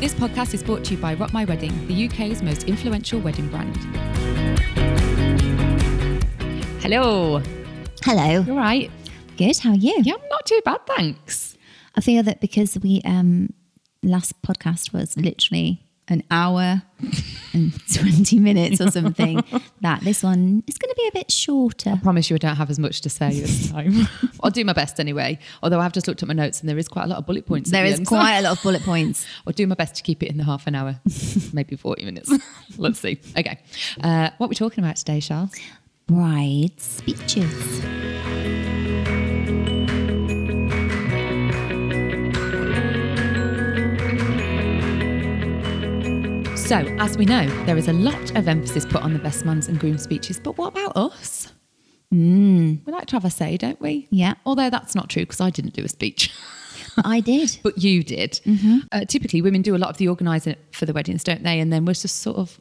This podcast is brought to you by Rock My Wedding, the UK's most influential wedding brand. Hello. Hello. You all right? Good. How are you? Yeah, I'm not too bad, thanks. I feel that because we um last podcast was literally an hour and 20 minutes or something, that this one is going to be a bit shorter. I promise you I don't have as much to say this time. I'll do my best anyway. Although I've just looked at my notes and there is quite a lot of bullet points. There the is end. quite a lot of bullet points. I'll do my best to keep it in the half an hour, maybe 40 minutes. Let's see. Okay. Uh, what are we talking about today, Charles? Bride speeches. So, as we know, there is a lot of emphasis put on the best man's and groom speeches, but what about us? We like to have a say, don't we? Yeah. Although that's not true because I didn't do a speech, I did. but you did. Uh, typically, women do a lot of the organising for the weddings, don't they? And then we're just sort of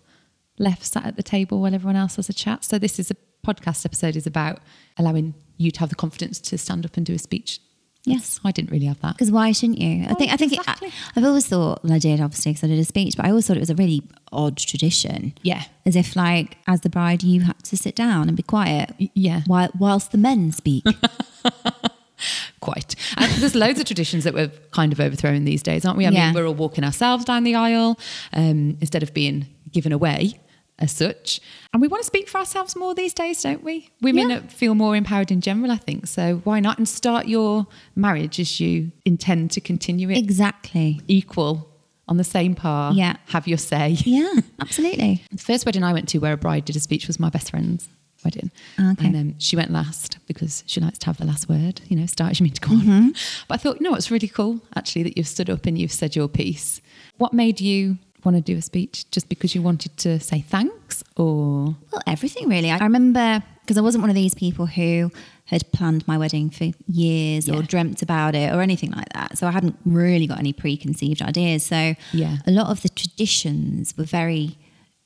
left sat at the table while everyone else has a chat. So, this is a podcast episode is about allowing you to have the confidence to stand up and do a speech. Yes. I didn't really have that. Because why shouldn't you? I think I think exactly. it, I, have always thought, well, I did obviously because I did a speech, but I always thought it was a really odd tradition. Yeah. As if, like, as the bride, you had to sit down and be quiet. Yeah. While, whilst the men speak. quite. And there's loads of traditions that we're kind of overthrowing these days, aren't we? I Yeah. mean, we're all walking ourselves down the aisle um, instead of being given away as such. And we want to speak for ourselves more these days, don't we? Women Yeah. feel more empowered in general, I think. So why not? And start your marriage as you intend to continue it exactly. equal on the same par. Yeah. Have your say. Yeah, absolutely. The first wedding I went to where a bride did a speech was my best friend's wedding. Okay. And um, she went last because she likes to have the last word, you know, start as you mean to go Mm-hmm. on. But I thought, you know, what's really cool actually that you've stood up and you've said your piece. What made you want to do a speech? Just because you wanted to say thanks or? Well, everything really. I remember because I wasn't one of these people who had planned my wedding for years Yeah. or dreamt about it or anything like that. So I hadn't really got any preconceived ideas. So Yeah. a lot of the traditions were very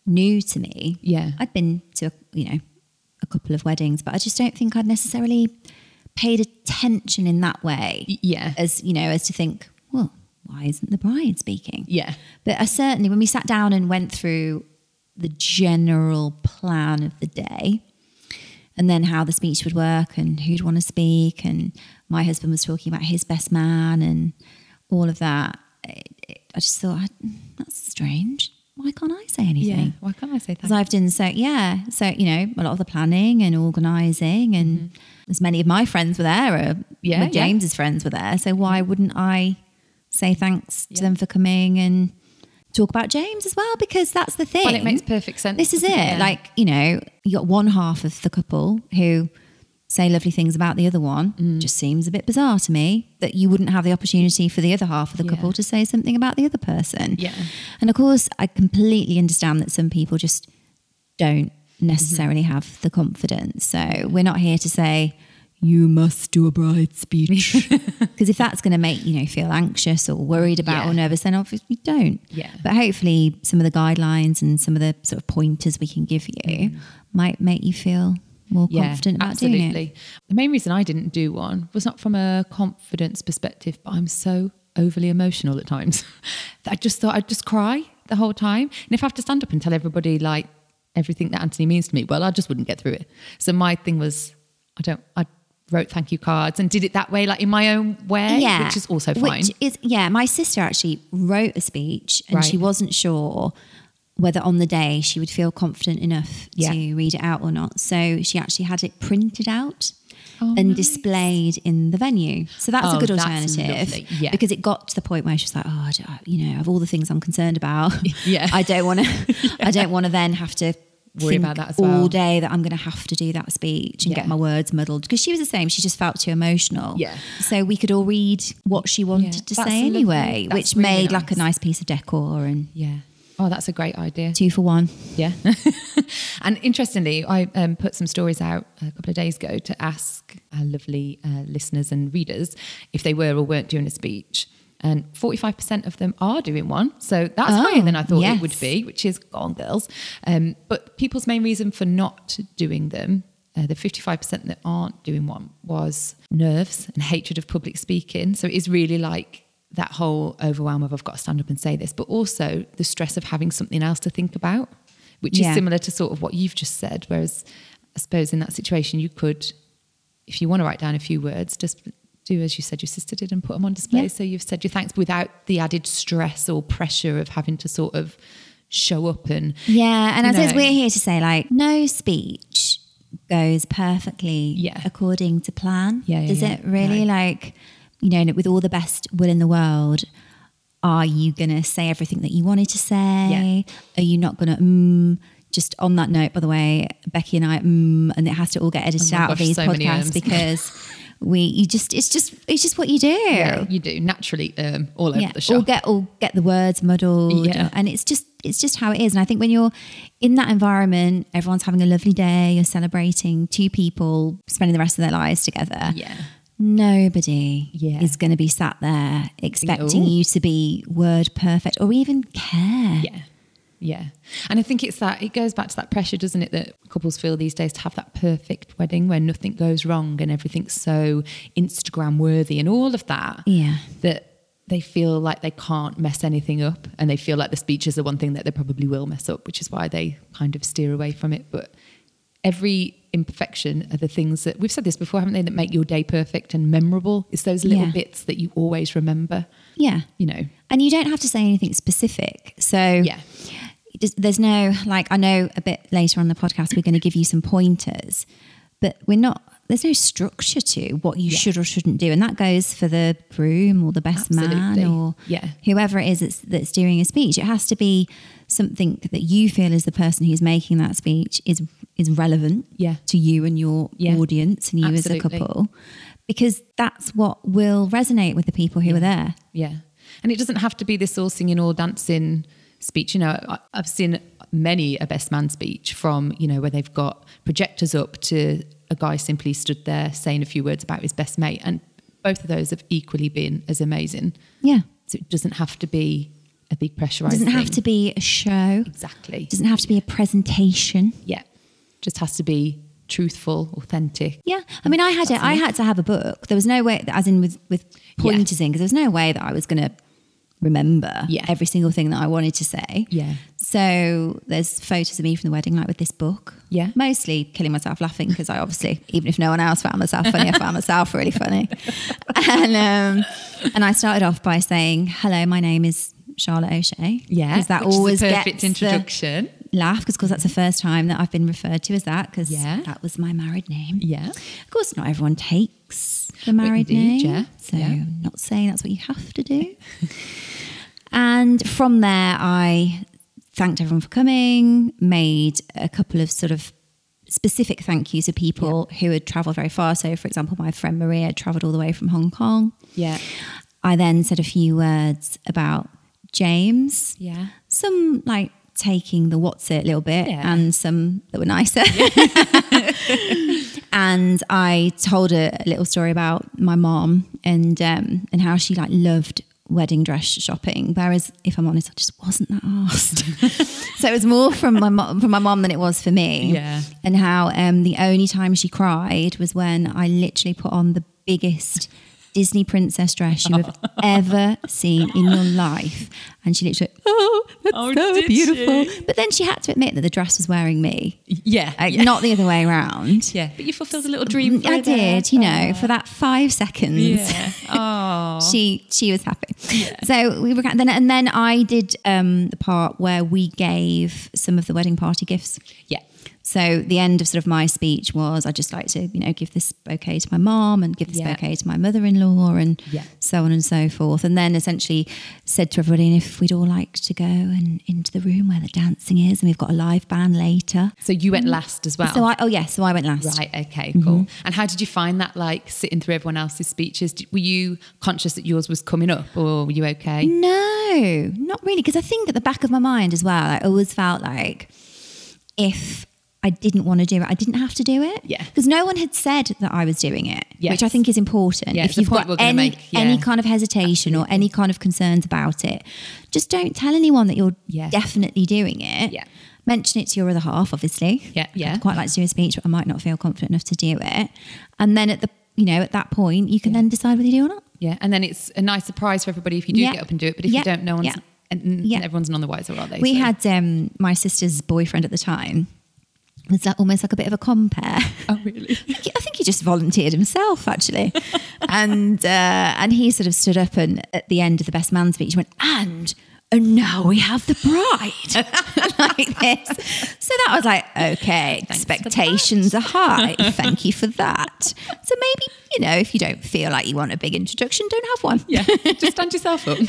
new to me. Yeah. I'd been to, you know, a couple of weddings, but I just don't think I'd necessarily paid attention in that way. Yeah. As, you know, as to think, why isn't the bride speaking? Yeah. But I certainly, when we sat down and went through the general plan of the day, and then how the speech would work and who'd want to speak, and my husband was talking about his best man and all of that, it, it, I just thought, that's strange. Why can't I say anything? Yeah. Why can't I say that? Because? I've done so, yeah. So, you know, a lot of the planning and organising, and as many of my friends were there, or Mm-hmm. Yeah, my yeah. James's friends were there. So, why wouldn't I say thanks to them for coming and talk about James as well? Because that's the thing. Well, it makes perfect sense. This is it. doesn't Like, you know, you got one half of the couple who say lovely things about the other one. Mm. Just seems a bit bizarre to me that you wouldn't have the opportunity for the other half of the Yeah. couple to say something about the other person. Yeah. And of course, I completely understand that some people just don't necessarily Mm-hmm. have the confidence. So we're not here to say, you must do a bride speech. Because if that's going to make you know feel anxious or worried about Yeah. or nervous, then obviously don't. Yeah. But hopefully, some of the guidelines and some of the sort of pointers we can give you mm. might make you feel more confident about doing it. absolutely. The main reason I didn't do one was not from a confidence perspective, but I'm so overly emotional at times. that I just thought I'd just cry the whole time. And if I have to stand up and tell everybody like everything that Anthony means to me, well, I just wouldn't get through it. So my thing was, I don't, I wrote thank you cards and did it that way, like in my own way, yeah, which is also fine. Which is yeah. My sister actually wrote a speech, and she wasn't sure whether on the day she would feel confident enough Yeah. to read it out or not. So she actually had it printed out. Oh, and nice. displayed in the venue, so that's a Oh, good alternative. Yeah. because it got to the point where she was like, "Oh, you know, of all the things I'm concerned about, Yeah. I don't want to, I don't want to then have to Worry about that as all day that I'm going to have to do that speech and Yeah. get my words muddled." Because she was the same; she just felt too emotional. Yeah. So we could all read what she wanted Yeah, to that's say anyway, which really made like a nice. nice piece of decor and yeah. Oh, that's a great idea. two for one. Yeah. and interestingly, I um, put some stories out a couple of days ago to ask our lovely uh, listeners and readers if they were or weren't doing a speech. And 45% of them are doing one. So that's Oh, higher than I thought yes. it would be, which is gone, girls. Um, but people's main reason for not doing them, uh, the 55% that aren't doing one, was nerves and hatred of public speaking. So it is really like that whole overwhelm of I've got to stand up and say this, but also the stress of having something else to think about, which Yeah. is similar to sort of what you've just said. Whereas I suppose in that situation, you could, if you want to write down a few words, just do as you said your sister did and put them on display. Yeah. So you've said your thanks without the added stress or pressure of having to sort of show up and Yeah, and suppose we're here to say like no speech goes perfectly Yeah. according to plan. Yeah, yeah, Does yeah. it really No. like you know with all the best will in the world? Are you gonna say everything that you wanted to say? Are you not gonna? Mm, just on that note, by the way, Becky and I, mm, and it has to all get edited Oh out of these so podcasts because we, you just, it's just, it's just what you do. yeah, you do naturally um, all over yeah, the shop. or get or get the words muddled. Yeah. and it's just it's just how it is. And I think when you're in that environment, everyone's having a lovely day. You're celebrating two people spending the rest of their lives together. yeah. Nobody Yeah. is going to be sat there expecting Ooh. you to be word perfect or even care. Yeah. Yeah. And I think it's that, it goes back to that pressure, doesn't it, that couples feel these days to have that perfect wedding where nothing goes wrong and everything's so Instagram worthy and all of that. Yeah. That they feel like they can't mess anything up and they feel like the speech is the one thing that they probably will mess up, which is why they kind of steer away from it. But every imperfection are the things that we've said this before, haven't they, that make your day perfect and memorable. It's those little Yeah. bits that you always remember, Yeah. you know. And you don't have to say anything specific. So Yeah. Does- there's no like I know a bit later on the podcast we're going to give you some pointers, but we're not. There's no structure to what you Yeah. should or shouldn't do, and that goes for the groom or the best man or Yeah. whoever it is that's, that's doing a speech. It has to be something that you feel as the person who's making that speech is is relevant Yeah. to you and your Yeah. audience and you as a couple, because that's what will resonate with the people who are there. Yeah. And it doesn't have to be this all singing, all dancing speech. You know, I've seen many a best man speech from, you know, where they've got projectors up to a guy simply stood there saying a few words about his best mate. And both of those have equally been as amazing. Yeah, So it doesn't have to be a big it pressurized doesn't have to be a show. Exactly. It doesn't have to be a presentation. Yeah. Just has to be truthful, authentic. Yeah, I mean, I had to, I had to have a book. There was no way, as in with with pointers in, because there was no way that I was going to remember Yeah. every single thing that I wanted to say. Yeah. So there's photos of me from the wedding, like with this book. Yeah. Mostly killing myself laughing because I obviously, even if no one else found myself funny, I found myself really funny. And um, and I started off by saying, "Hello, my name is Charlotte O'Shea." Yeah. because that which is the always perfect gets the- introduction. Laugh because that's the first time that I've been referred to as that because Yeah. that was my married name. Yeah. Of course, not everyone takes the married name. yeah, So, yeah. I'm not saying that's what you have to do. and from there, I thanked everyone for coming, made a couple of sort of specific thank yous to people who had traveled very far. So, for example, my friend Maria had traveled all the way from Hong Kong. Yeah. I then said a few words about James Yeah. some like taking the what's it a little bit Yeah. and some that were nicer. and I told a, a little story about my mom and um, and how she like loved wedding dress shopping. Whereas if I'm honest, I just wasn't that asked. so it was more from my mom from my mom than it was for me. Yeah. And how um, the only time she cried was when I literally put on the biggest Disney princess dress you have ever seen in your life. And she literally, oh, that's Oh, so beautiful. she? But then she had to admit that the dress was wearing me, Yeah. yeah. not the other way around. Yeah, but you fulfilled a little dream. For I her there. did, you know, for that five seconds. Yeah. Oh. She she was happy. So we were then and then I did um, the part where we gave some of the wedding party gifts. yeah. So the end of sort of my speech was I just like to you know give this bouquet to my mom and give this Yeah. bouquet to my mother-in-law and Yeah. so on and so forth. And then essentially said to everybody "And if we'd all like to go and into the room where the dancing is and we've got a live band later. So you went mm. last as well. So I oh yes, so I went last. Right. Okay. Cool. Mm-hmm. And how did you find that? Like sitting through everyone else's speeches. Were you conscious that yours was coming up, or were you okay? No, not really. Because I think at the back of my mind as well, I always felt like if I didn't want to do it, I didn't have to do it. Yeah. Because no one had said that I was doing it, Yes. which I think is important. Yeah, if you've got any, make, yeah. any kind of hesitation or any kind of concerns about it, just don't tell anyone that you're Yeah. definitely doing it. Yeah. Mention it to your other half, obviously. Yeah, yeah. I'd quite like to do a speech, but I might not feel confident enough to do it. And then at the you know, at that point, you can then decide whether you do or not. Yeah, and then it's a nice surprise for everybody if you do get up and do it. But if you don't, no one's and, Yeah. everyone's none the wiser, are they? We So- had um, my sister's boyfriend at the time. Was that almost like a bit of a compare? Oh, really? I think he just volunteered himself, actually. and uh, and he sort of stood up and at the end of the best man speech went, and and now we have the bride like this. So that was like, okay, Thanks expectations are high. Thank you for that. So maybe you know, if you don't feel like you want a big introduction, don't have one. Yeah, just stand yourself up.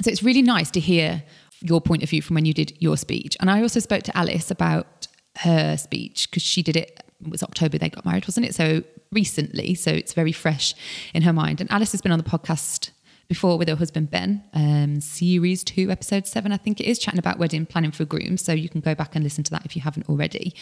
So it's really nice to hear your point of view from when you did your speech. And I also spoke to Alice about her speech because she did it, it was October they got married, wasn't it? So recently, so it's very fresh in her mind. And Alice has been on the podcast before with her husband Ben, um, series two, episode seven, I think it is, chatting about wedding planning for grooms. So you can go back and listen to that if you haven't already.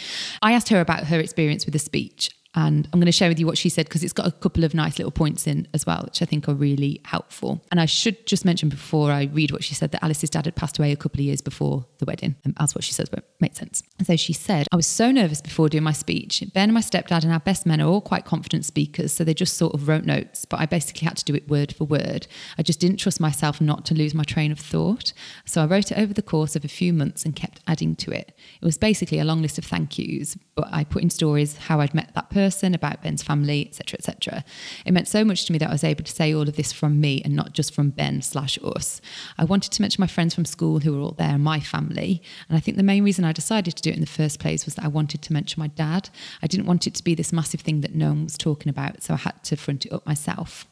I asked her about her experience with the speech, and I'm going to share with you what she said because it's got a couple of nice little points in as well, which I think are really helpful. And I should just mention before I read what she said that Alice's dad had passed away a couple of years before the wedding, um, as what she says, but makes sense. And so she said, I was so nervous before doing my speech. Ben and my stepdad and our best men are all quite confident speakers, so they just sort of wrote notes, but I basically had to do it word for word. I just didn't trust myself not to lose my train of thought. So I wrote it over the course of a few months and kept adding to it. It was basically a long list of thank yous, but I put in stories how I'd met that person, about Ben's family, etc., etc. It meant so much to me that I was able to say all of this from me and not just from Ben slash us. I wanted to mention my friends from school who were all there, my family, and I think the main reason I decided to do it in the first place was that I wanted to mention my dad. I didn't want it to be this massive thing that no one was talking about, so I had to front it up myself.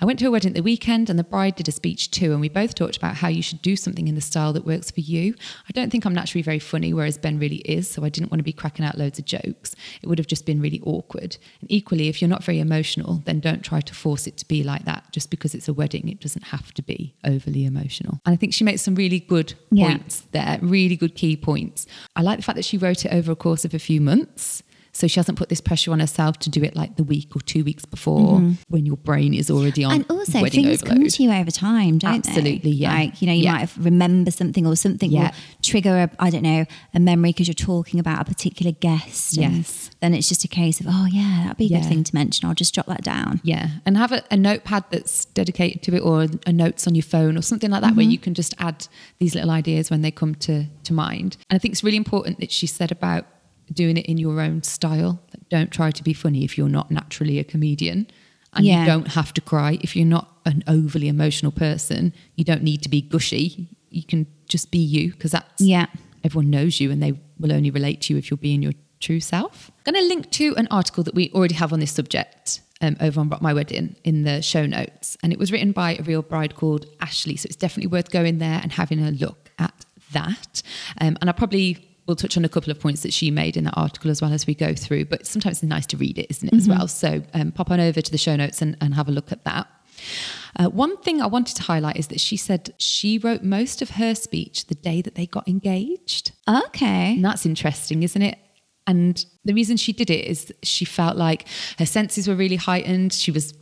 I went to a wedding at the weekend and the bride did a speech too, and we both talked about how you should do something in the style that works for you. I don't think I'm naturally very funny, whereas Ben really is, so I didn't want to be cracking out loads of jokes. It would have just been really awkward. And equally, if you're not very emotional, then don't try to force it to be like that. Just because it's a wedding, it doesn't have to be overly emotional. And I think she makes some really good Yeah. points there, really good key points. I like the fact that she wrote it over a course of a few months. So she hasn't put this pressure on herself to do it like the week or two weeks before mm-hmm. when your brain is already on And also, things overload. come to you over time, don't they? Absolutely, yeah. Like, you know, you Yeah. might remember something or something Yeah. will trigger, a, I don't know, a memory because you're talking about a particular guest. Yes. Then it's just a case of, oh, yeah, that'd be a Yeah. good thing to mention. I'll just jot that down. Yeah, and have a, a notepad that's dedicated to it, or a notes on your phone, or something like that, where mm-hmm. you can just add these little ideas when they come to to mind. And I think it's really important that she said about doing it in your own style. Like, don't try to be funny if you're not naturally a comedian, and Yeah. you don't have to cry if you're not an overly emotional person. You don't need to be gushy. You can just be you because that's Yeah. everyone knows you and they will only relate to you if you're being your true self. I'm going to link to an article that we already have on this subject um, over on My Wedding in the show notes. And it was written by a real bride called Ashley. So it's definitely worth going there and having a look at that. Um, and I probably will touch on a couple of points that she made in that article as well as we go through. But sometimes it's nice to read it, isn't it, as well? So um, pop on over to the show notes and, and have a look at that. Uh, one thing I wanted to highlight is that she said she wrote most of her speech the day that they got engaged. Okay. And that's interesting, isn't it? And the reason she did it is she felt like her senses were really heightened. She was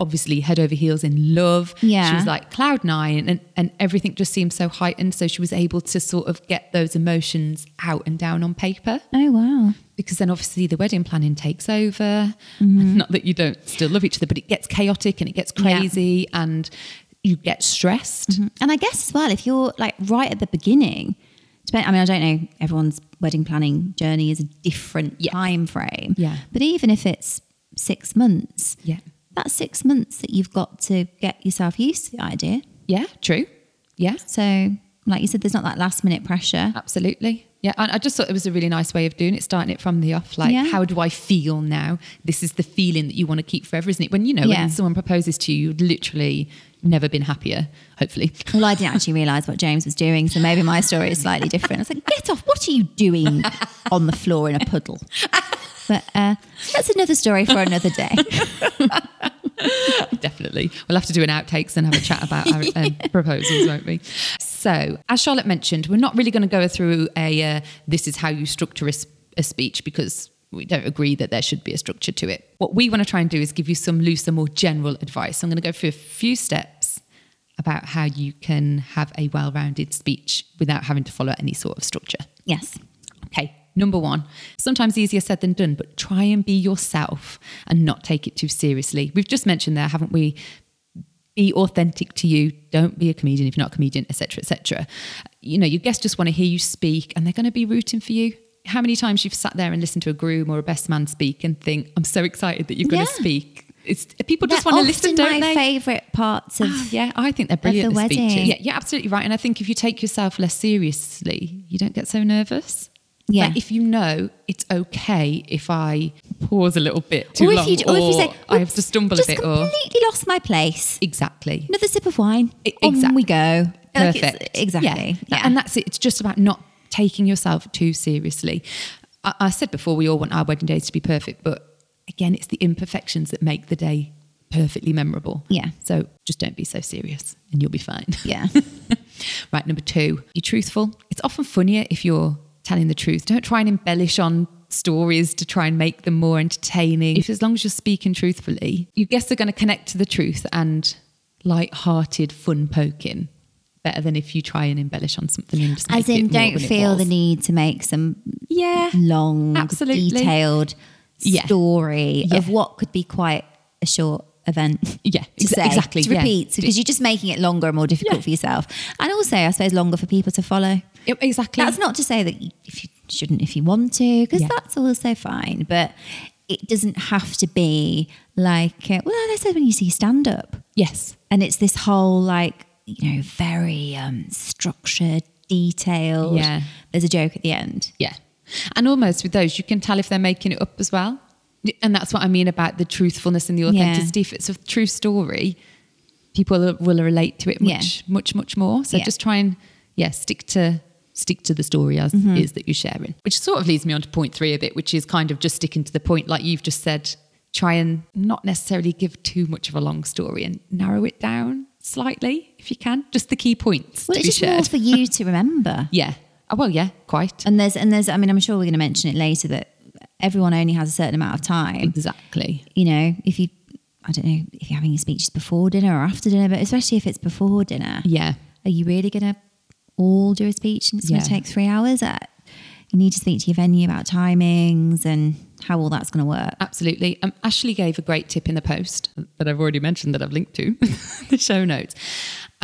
obviously head over heels in love. Yeah. She was like cloud nine and, and everything just seemed so heightened. So she was able to sort of get those emotions out and down on paper Oh, wow. because then obviously the wedding planning takes over. Mm-hmm. Not that you don't still love each other, but it gets chaotic and it gets Yeah. crazy and you get stressed. Mm-hmm. And I guess as well, if you're like right at the beginning, depend, I mean, I don't know, everyone's wedding planning journey is a different Yeah. time frame. Yeah. But even if it's six months, Yeah. That's six months that you've got to get yourself used to the idea. Yeah, true. Yeah, So, like you said, there's not that last minute pressure. absolutely. Yeah, and I just thought it was a really nice way of doing it, starting it from the off. Like, Yeah. how do I feel now? This is the feeling that you want to keep forever, isn't it? When you know, Yeah. when someone proposes to you, you've literally never been happier, hopefully. Well, I didn't actually realise what James was doing, so maybe my story is slightly different. I was like, get off, what are you doing on the floor in a puddle? But uh, that's another story for another day. Definitely. We'll have to do an outtakes and have a chat about our um, proposals, won't we? So, as Charlotte mentioned, we're not really going to go through a uh, this is how you structure a speech because we don't agree that there should be a structure to it. What we want to try and do is give you some looser, more general advice. I'm going to go through a few steps about how you can have a well rounded speech without having to follow any sort of structure. Yes. Okay, Number one, sometimes easier said than done, but try and be yourself and not take it too seriously. We've just mentioned there, haven't we? Be authentic to you. Don't be a comedian if you're not a comedian, etc., etc. You know, your guests just want to hear you speak, and they're going to be rooting for you. How many times you've sat there and listened to a groom or a best man speak and think, "I'm so excited that you're going to speak." It's people just They're want to listen, don't my they? favourite parts of Ah, yeah, I think they're brilliant. the the speeches. wedding. Yeah, you're absolutely right. And I think if you take yourself less seriously, you don't get so nervous. Yeah. Like if you know it's okay if I pause a little bit too or long, if you, or, if you say, I have to stumble a bit, or completely lost my place. exactly, Another sip of wine. I- On we go. Like, perfect, exactly. Yeah. and that's it. It's just about not taking yourself too seriously. I, I said before, we all want our wedding days to be perfect, but again, it's the imperfections that make the day perfectly memorable. Yeah. So just don't be so serious, and you'll be fine. yeah. Right, number two, you're truthful. It's often funnier if you're telling the truth. Don't try and embellish on stories to try and make them more entertaining. If as long as you're speaking truthfully, your guests are going to connect to the truth and light-hearted fun poking better than if you try and embellish on something and just As in, don't feel the need to make some Yeah. long, Absolutely. detailed Yeah. story Yeah. of what could be quite a short event. Yeah, to say, exactly, To yeah. repeat, because you're just making it longer and more difficult Yeah. for yourself. And also, I suppose, longer for people to follow. Yeah, exactly. That's not to say that if you shouldn't if you want to, because Yeah. that's also fine. But it doesn't have to be like, uh, well, they said when you see stand up, yes. and it's this whole like, you know, very um, structured, detailed. Yeah. There's a joke at the end. Yeah. And almost with those, you can tell if they're making it up as well. And that's what I mean about the truthfulness and the Yeah. authenticity. If it's a true story, people will- relate to it Yeah. much, much, much more. So Yeah. just try and, yeah, stick to stick to the story as Mm-hmm. is that you're sharing. Which sort of leads me on to point three a bit, which is kind of just sticking to the point, like you've just said. Try and not necessarily give too much of a long story and narrow it down slightly if you can. Just the key points Well, it's just more for you to remember. yeah. Oh, well, yeah, quite. And there's and there's I mean I'm sure we're going to mention it later that everyone only has a certain amount of time. Exactly. You know, if you I don't know if you're having your speeches before dinner or after dinner, but especially if it's before dinner, Yeah. are you really going to all do a speech and it's going to take three hours? Uh, You need to speak to your venue about timings and how all that's going to work. Absolutely. Um, Ashley gave a great tip in the post that I've already mentioned that I've linked to the show notes.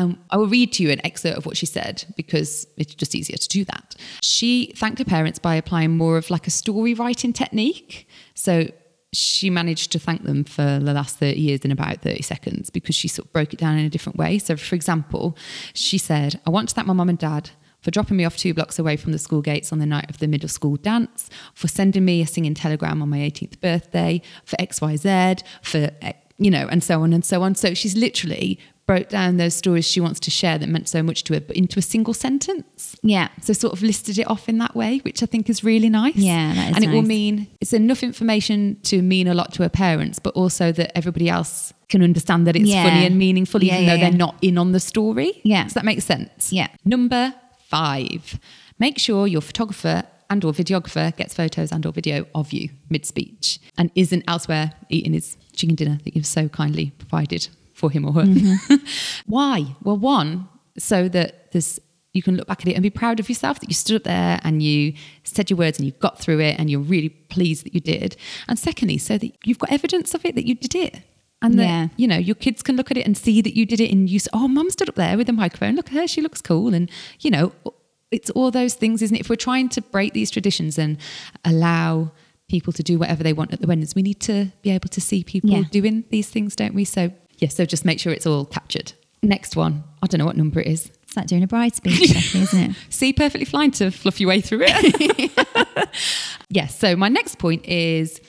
Um, I will read to you an excerpt of what she said because it's just easier to do that. She thanked her parents by applying more of like a story writing technique. So she managed to thank them for the last 30 years in about 30 seconds because she sort of broke it down in a different way. So, for example, she said, I want to thank my mum and dad for dropping me off two blocks away from the school gates on the night of the middle school dance, for sending me a singing telegram on my 18th birthday, for XYZ, for, eh, you know, and so on and so on. So she's literally broke down those stories she wants to share that meant so much to her, but into a single sentence. Yeah. So sort of listed it off in that way, which I think is really nice. Yeah, that is and it will mean it's enough information to mean a lot to her parents, but also that everybody else can understand that it's Yeah. funny and meaningful, Yeah, even yeah, though they're not in on the story. Yeah. Does that make sense? Yeah. Number five, make sure your photographer and or videographer gets photos and or video of you mid-speech and isn't elsewhere eating his chicken dinner that you've so kindly provided for him or her. Mm-hmm. Why? Well, one, so that there's you can look back at it and be proud of yourself that you stood up there and you said your words and you got through it and you're really pleased that you did. And secondly, so that you've got evidence of it that you did it. And that, Yeah. you know, your kids can look at it and see that you did it and you say, oh, mum stood up there with a microphone. Look at her. She looks cool. And, you know, it's all those things, isn't it? If we're trying to break these traditions and allow people to do whatever they want at the weddings, we need to be able to see people Yeah. doing these things, don't we? So, yeah, so just make sure it's all captured. Next one. I don't know what number it is. It's like doing a bride speech, Becky, isn't it? See, perfectly fine to fluff your way through it. yes. So my next point is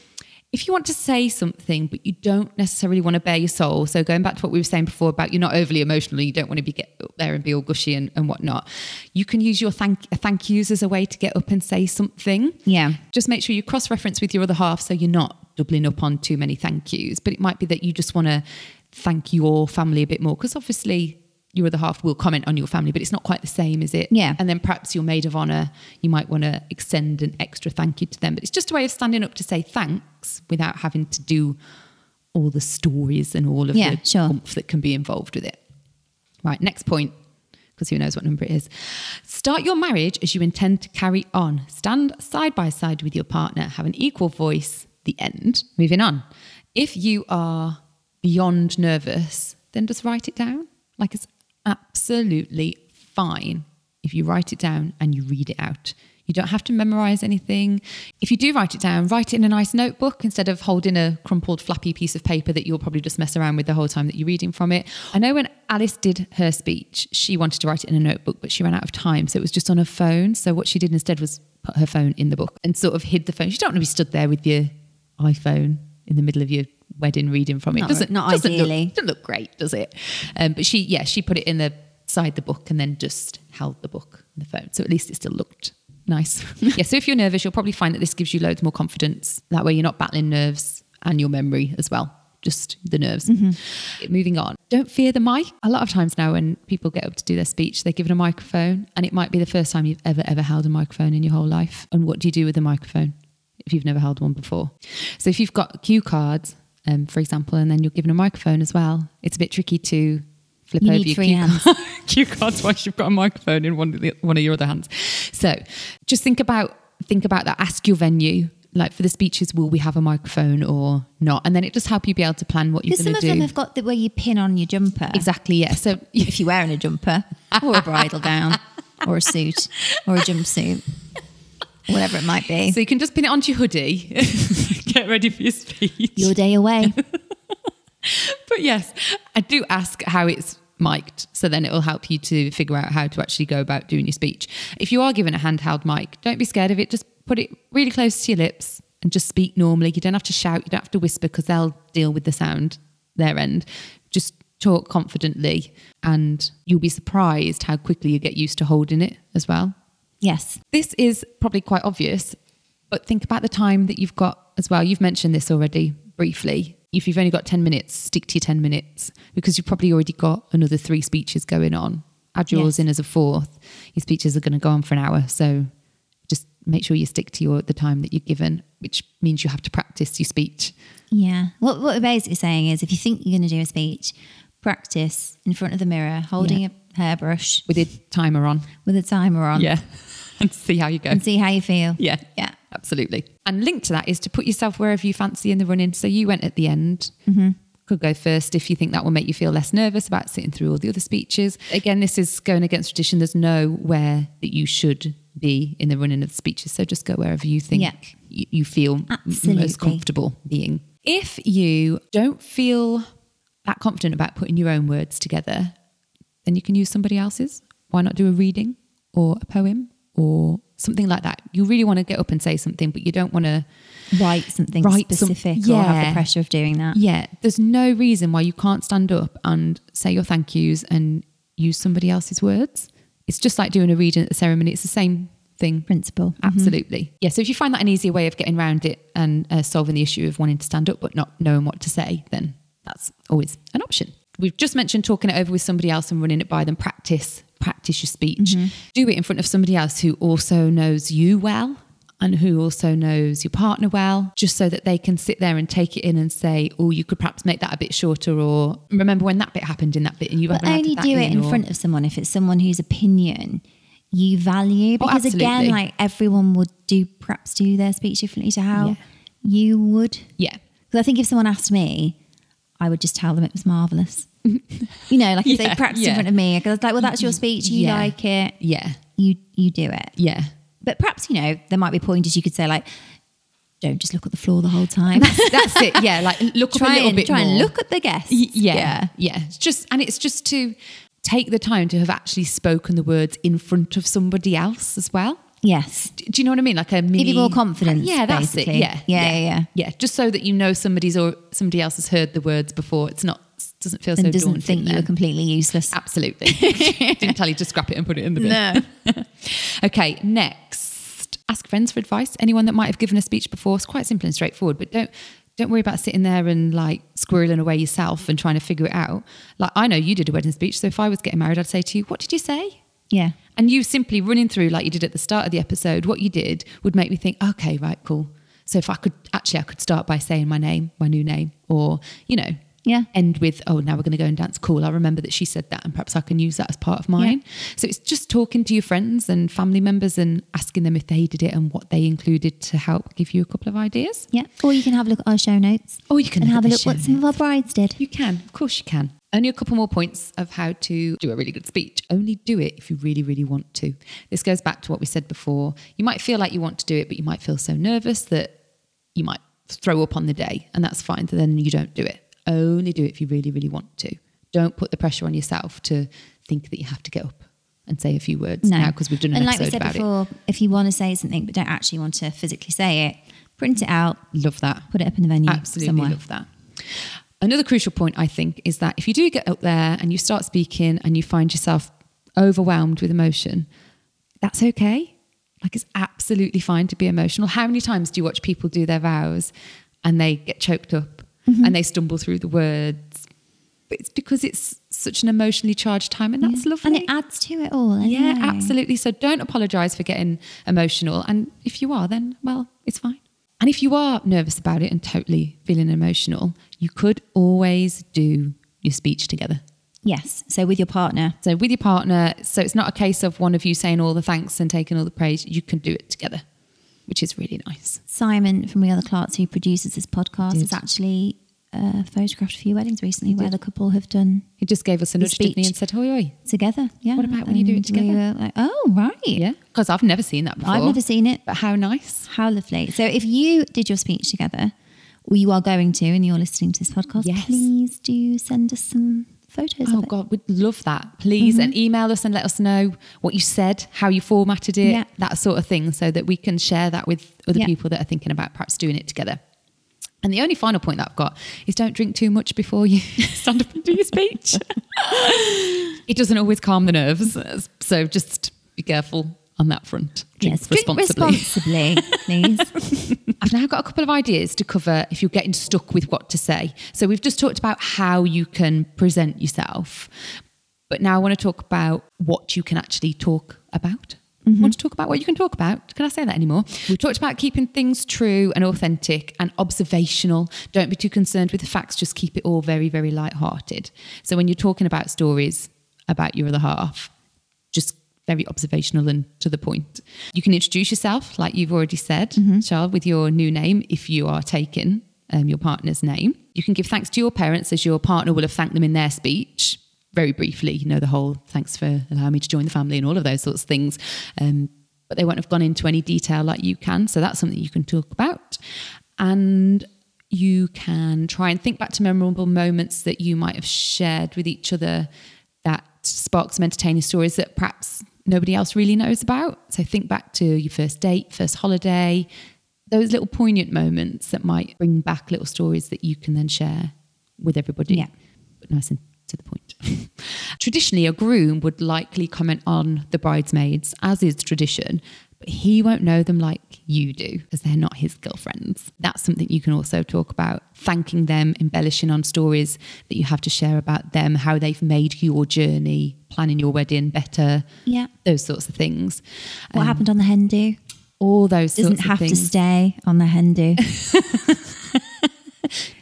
if you want to say something, but you don't necessarily want to bare your soul. So going back to what we were saying before about you're not overly emotional, you don't want to be get up there and be all gushy and, and whatnot. You can use your thank thank yous as a way to get up and say something. Yeah. Just make sure you cross reference with your other half so you're not doubling up on too many thank yous. But it might be that you just want to thank your family a bit more because obviously your other half will comment on your family, but it's not quite the same, is it? Yeah. And then perhaps your maid of honour, you might want to extend an extra thank you to them. But it's just a way of standing up to say thanks without having to do all the stories and all of Yeah, the sure. oomph that can be involved with it. Right, next point, because who knows what number it is. Start your marriage as you intend to carry on. Stand side by side with your partner. Have an equal voice. The end. Moving on. If you are beyond nervous, then just write it down. Like it's absolutely fine if you write it down and you read it out. You don't have to memorize anything. If you do write it down, write it in a nice notebook instead of holding a crumpled, flappy piece of paper that you'll probably just mess around with the whole time that you're reading from it. I know when Alice did her speech, she wanted to write it in a notebook, but she ran out of time. So it was just on her phone. So what she did instead was put her phone in the book and sort of hid the phone. You don't want to be stood there with your iPhone in the middle of your wedding reading from it. Not- doesn't not doesn't ideally. Look, doesn't look great, does it? Um, but she, yeah, she put it in the side the book and then just held the book and the phone. So at least it still looked nice. yeah. So if you're nervous, you'll probably find that this gives you loads more confidence. That way, you're not battling nerves and your memory as well. Just the nerves. Moving on. Don't fear the mic. A lot of times now, when people get up to do their speech, they're given a microphone, and it might be the first time you've ever, ever held a microphone in your whole life. And what do you do with a microphone if you've never held one before? So if you've got cue cards, um, for example, and then you're given a microphone as well, it's a bit tricky to flip You over your cue, card- cue cards once you've got a microphone in one of, the, one of your other hands. So just think about think about that. Ask your venue. Like for the speeches, will we have a microphone or not? And then it just help you be able to plan what you're Because some going of them have got the where you pin on your jumper. Exactly. Yeah. So If you're wearing a jumper or a bridal gown or a suit or a jumpsuit, whatever it might be. so you can just pin it onto your hoodie. Get ready for your speech. Your day away. But yes, I do ask how it's mic'd, so then it will help you to figure out how to actually go about doing your speech. If you are given a handheld mic, don't be scared of it. Just put it really close to your lips and just speak normally. You don't have to shout, you don't have to whisper because they'll deal with the sound their end. Just talk confidently, and you'll be surprised how quickly you get used to holding it as well. Yes. This is probably quite obvious, but think about the time that you've got as well. You've mentioned this already briefly. If you've only got 10 minutes, stick to your 10 minutes because you've probably already got another three speeches going on. Add yours Yes. in as a fourth. Your speeches are going to go on for an hour. So just make sure you stick to your the time that you're given, which means you have to practice your speech. Yeah. What, what we're basically saying is if you think you're going to do a speech, practice in front of the mirror, holding Yeah. a hairbrush with a timer on. with a timer on Yeah. and see how you go. and see how you feel. Yeah. Yeah. Absolutely. And linked to that is to put yourself wherever you fancy in the running. So you went at the end. Mm-hmm. Could go first if you think that will make you feel less nervous about sitting through all the other speeches. Again, this is going against tradition. There's no where that you should be in the running of the speeches. So just go wherever you think Yeah. you, you feel Absolutely. most comfortable being. If you don't feel that confident about putting your own words together, then you can use somebody else's. Why not do a reading or a poem or something like that? You really want to get up and say something, but you don't want to. Write something Write some- specific or have yeah. the pressure of doing that. Yeah, there's no reason why you can't stand up and say your thank yous and use somebody else's words. It's just like doing a reading at the ceremony. It's the same thing. Principle. Absolutely. Yeah. So if you find that an easier way of getting around it and uh, solving the issue of wanting to stand up but not knowing what to say, then that's always an option. We've just mentioned talking it over with somebody else and running it by them. Practice, practice your speech. Mm-hmm. Do it in front of somebody else who also knows you well and who also knows your partner well, just so that they can sit there and take it in and say, oh, you could perhaps make that a bit shorter, or remember when that bit happened in that bit and you But only that do it in or- front of someone if it's someone whose opinion you value. Oh, Because again, like everyone would do perhaps do their speech differently to how Yeah. you would. Yeah. Because I think if someone asked me, I would just tell them it was marvelous. you know, like if Yeah, they practiced yeah. in front of me, I was like, well, that's your speech. You Yeah. like it. Yeah. You you do it. Yeah. But perhaps you know there might be pointers you could say like, don't just look at the floor the whole time. That's it. Yeah. Like look up a little and bit try and look at the guests. Y- yeah, yeah, It's just and it's just to take the time to have actually spoken the words in front of somebody else as well. Yes. Do you know what I mean? Like a mini, you more confidence, Yeah, that's basically. it. Yeah, Yeah, yeah, yeah, Just so that you know somebody's or somebody else has heard the words before. It's not doesn't feel And so doesn't daunting think you were completely useless. Absolutely. Didn't tell you to scrap it and put it in the bin. No. okay, next. Ask friends for advice. Anyone that might have given a speech before. It's quite simple and straightforward, but don't don't worry about sitting there and like squirreling away yourself and trying to figure it out. Like I know you did a wedding speech, so if I was getting married, I'd say to you, "What did you say?" Yeah. And you simply running through like you did at the start of the episode, what you did would make me think, okay, right, cool. So if I could actually, I could start by saying my name, my new name, or you know, Yeah. end with, oh, now we're going to go and dance. Cool. I remember that she said that, and perhaps I can use that as part of mine. So it's just talking to your friends and family members and asking them if they did it and what they included to help give you a couple of ideas. Yeah. Or you can have a look at our show notes. Or you can and have a look what some of our brides did. You can, of course, you can. Only a couple more points of how to do a really good speech. Only do it if you really, really want to. This goes back to what we said before. You might feel like you want to do it, but you might feel so nervous that you might throw up on the day, and that's fine. Then you don't do it. Only do it if you really, really want to. Don't put the pressure on yourself to think that you have to get up and say a few words No. now because we've done an and like we said before, if you want to say something but don't actually want to physically say it, print it out. Love that. put it up in the venue Absolutely somewhere. love that. Another crucial point, I think, is that if you do get up there and you start speaking and you find yourself overwhelmed with emotion, that's okay. Like it's absolutely fine to be emotional. How many times do you watch people do their vows and they get choked up Mm-hmm. and they stumble through the words? But it's because it's such an emotionally charged time and that's Yeah. lovely. And it adds to it all. Yeah, anyway. absolutely. So don't apologize for getting emotional. And if you are, then, well, it's fine. And if you are nervous about it and totally feeling emotional, you could always do your speech together. Yes. So with your partner. So with your partner, so it's not a case of one of you saying all the thanks and taking all the praise. You can do it together, which is really nice. Simon from We Are the Clarks, who produces this podcast, Did. has actually uh, photographed a few weddings recently where the couple have done He just gave us a nudge, didn't he, and said, "Hoi, hoi." together. Yeah. What about when you do it together? We like, oh, right. Yeah, because I've never seen that before. I've never seen it. But how nice. How lovely. So if you did your speech together, you are going to and you're listening to this podcast, Yes. please do send us some photos Oh of it. God, we'd love that. Please, mm-hmm. and email us and let us know what you said, how you formatted it, Yeah. that sort of thing, so that we can share that with other Yeah. people that are thinking about perhaps doing it together. And the only final point that I've got is don't drink too much before you stand up and do your speech. it doesn't always calm the nerves, so just be careful on that front. Drink Yes, drink responsibly, please. I've now got a couple of ideas to cover if you're getting stuck with what to say. So we've just talked about how you can present yourself, but now I want to talk about what you can actually talk about. I want to talk about what you can talk about. Can I say that anymore? We've talked about keeping things true and authentic and observational. Don't be too concerned with the facts, just keep it all very, very light-hearted. So when you're talking about stories about your other half, just very observational and to the point. You can introduce yourself, like you've already said, Charles, with your new name if you are taking um, your partner's name. You can give thanks to your parents as your partner will have thanked them in their speech. Very briefly, you know, the whole thanks for allowing me to join the family and all of those sorts of things. Um, but they won't have gone into any detail like you can. So that's something you can talk about. And you can try and think back to memorable moments that you might have shared with each other that spark some entertaining stories that perhaps nobody else really knows about. So think back to your first date, first holiday, those little poignant moments that might bring back little stories that you can then share with everybody. Yeah. But nice and to the point. Traditionally, a groom would likely comment on the bridesmaids, as is tradition, but he won't know them like you do because they're not his girlfriends. That's something you can also talk about, thanking them, embellishing on stories that you have to share about them, how they've made your journey, planning your wedding better, yeah. those sorts of things. What Um, happened on the hen do? All those sorts Doesn't have to stay on the hen do.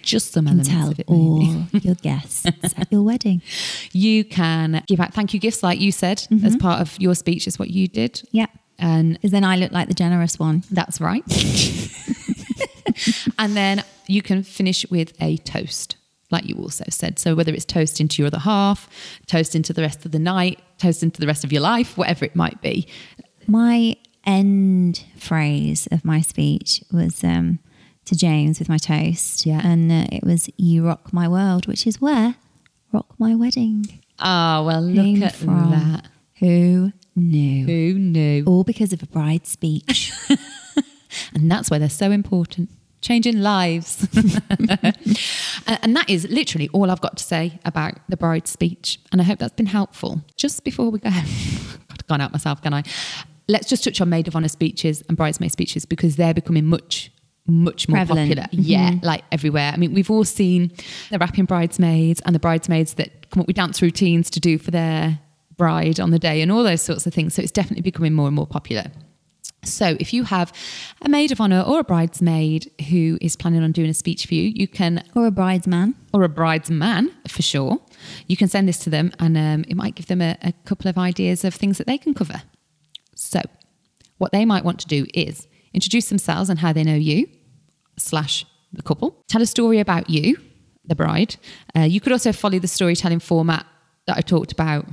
Just some elements tell of it. all your guests at your wedding. You can give out thank you gifts, like you said, as part of your speech, is what you did. Yeah. And Because then I look like the generous one. that's right. and then you can finish with a toast, like you also said. So whether it's toast into your other half, toast into the rest of the night, toast into the rest of your life, whatever it might be. My end phrase of my speech was um, to James with my toast. Yeah. And uh, it was, You rock my world, which is where Rock My Wedding Ah, well, came look at from. that. Who knew? Who knew? All because of a bride's speech. And that's why they're so important. Changing lives. and that is literally all I've got to say about the bride's speech. And I hope that's been helpful. Just before we go, I've gone out myself, can I? Let's just touch on maid of honour speeches and bridesmaid speeches because they're becoming much, much more Prevalent. popular. Yeah, mm-hmm. like everywhere. I mean, we've all seen the rapping bridesmaids and the bridesmaids that come up with dance routines to do for their bride on the day and all those sorts of things. So it's definitely becoming more and more popular. So, if you have a maid of honor or a bridesmaid who is planning on doing a speech for you, you can, Or a bridesman. or a bridesman for sure, you can send this to them and um, it might give them a, a couple of ideas of things that they can cover. So, what they might want to do is introduce themselves and how they know you, slash the couple, tell a story about you, the bride. Uh, you could also follow the storytelling format that I talked about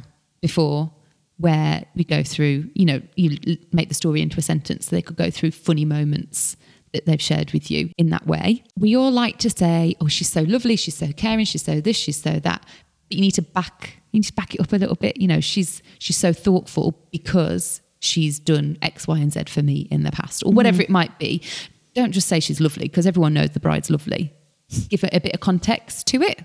before, where we go through, you know, you make the story into a sentence. So they could go through funny moments that they've shared with you in that way. We all like to say, "Oh, she's so lovely, she's so caring, she's so this, she's so that." But you need to back, you need to back it up a little bit. You know, she's she's so thoughtful because she's done X, Y, and Z for me in the past, or whatever mm-hmm. it might be. Don't just say she's lovely because everyone knows the bride's lovely. Give it a bit of context to it.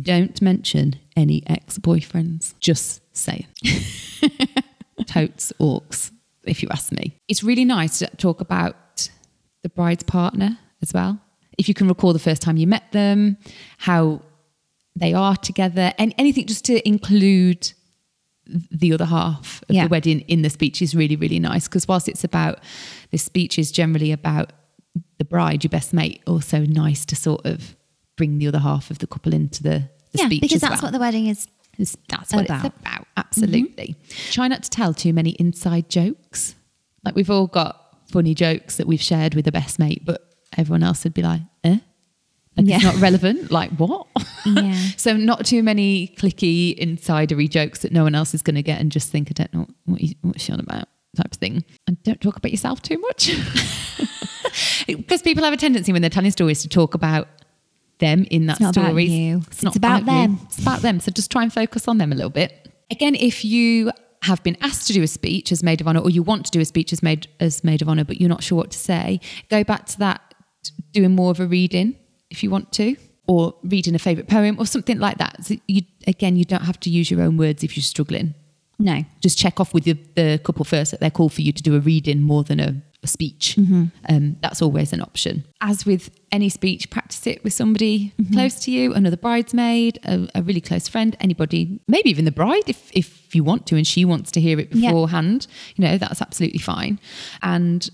Don't mention any ex boyfriends. Just say. Totes, orcs, if you ask me. It's really nice to talk about the bride's partner as well. If you can recall the first time you met them, how they are together, and anything just to include the other half of Yeah. the wedding in the speech is really, really nice. Because whilst it's about, this speech is generally about the bride, your best mate, also nice to sort of bring the other half of the couple into the, the yeah, speech because that's well. what the wedding is. It's- that's what about. it's about. Absolutely. Try not to tell too many inside jokes. Like we've all got funny jokes that we've shared with the best mate, but everyone else would be like, eh? Like it's not relevant. Like what? Yeah. so not too many clicky insidery jokes that no one else is going to get and just think I don't know what you, what's she on about type of thing. And don't talk about yourself too much. because people have a tendency when they're telling stories to talk about them in that It's not about story. you. It's, It's not about you. them. It's about them. So just try and focus on them a little bit. Again, if you have been asked to do a speech as maid of honor, or you want to do a speech as maid as maid of honor, but you're not sure what to say, go back to that, doing more of a reading if you want to, or reading a favorite poem or something like that. So you again, you don't have to use your own words if you're struggling. No. Just check off with the, the couple first that they're called for you to do a reading more than a, speech. Um, that's always an option. As with any speech, practice it with somebody close to you, another bridesmaid, a, a really close friend, anybody, maybe even the bride if, if you want to and she wants to hear it Yeah. beforehand. You know, that's absolutely fine. And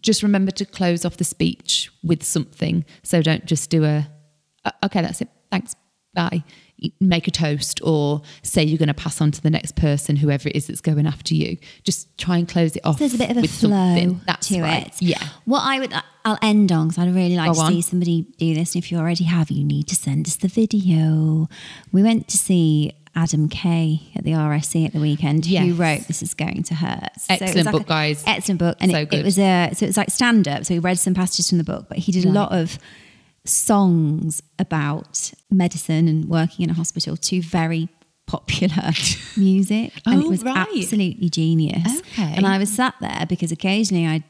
just remember to close off the speech with something. So don't just do a, "Uh, okay, that's it, thanks, bye. Make a toast or say you're going to pass on to the next person, whoever it is that's going after you. Just try and close it off. There's a bit of a flow. That's to right. it. Yeah. What I would, I'll end on because I'd really like Go to on. see somebody do this. And if you already have, you need to send us the video. We went to see Adam Kay at the RSC at the weekend, who wrote "This Is Going to Hurt." So Excellent like book, a- guys. Excellent book, and So it, good. it was a so it was like stand up. So he read some passages from the book, but he did a lot of songs about medicine and working in a hospital to very popular music and Oh, it was right. absolutely genius Okay. and i was sat there because occasionally i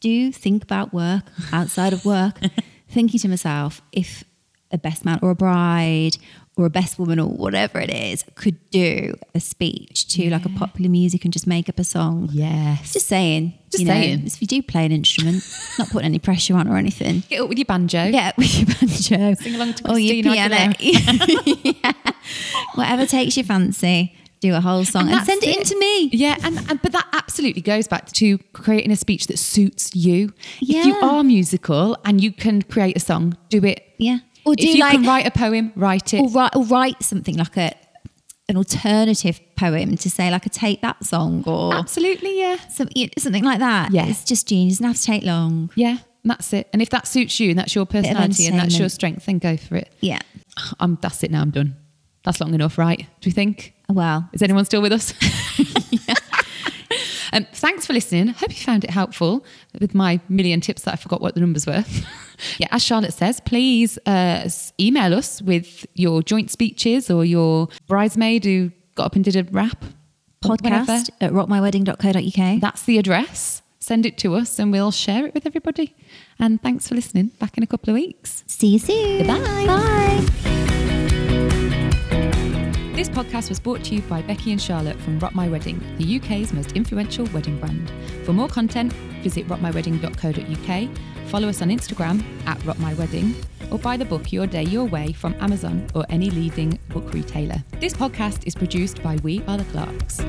do think about work outside of work thinking to myself if a best man or a bride or a best woman or whatever it is could do a speech to like a popular music and just make up a song Yes. just saying Just you know, saying. if you do play an instrument not putting any pressure on or anything Get up with your banjo. yeah, with your banjo. Sing along to or your Christina piano. Yeah. Whatever takes your fancy, do a whole song and, that's send it, in to me. Yeah, and, and but that absolutely goes back to creating a speech that suits you. If you are musical and you can create a song, do it. Yeah. Or do if you like can write a poem, write it. or write or write something like a an alternative poem to say like a Take That song or Absolutely, yeah. some, something like that. Yeah. It's just genius. It doesn't have to take long. Yeah, that's it. And if that suits you and that's your personality and that's your strength, then go for it. Yeah. I'm that's it now, I'm done. That's long enough, right? Do you think? Well, Is anyone still with us? um, thanks for listening. Hope you found it helpful with my million tips that I forgot what the numbers were. yeah, as Charlotte says, please uh, email us with your joint speeches or your bridesmaid who got up and did a rap podcast at rockmywedding.co.uk. That's the address. Send it to us and we'll share it with everybody. And thanks for listening. Back in a couple of weeks. See you soon. Goodbye. Bye. This podcast was brought to you by Becky and Charlotte from Rock My Wedding, the UK's most influential wedding brand. For more content, visit rockmywedding.co.uk, follow us on Instagram at rockmywedding, or buy the book Your Day Your Way from Amazon or any leading book retailer. This podcast is produced by We Are the Clarks.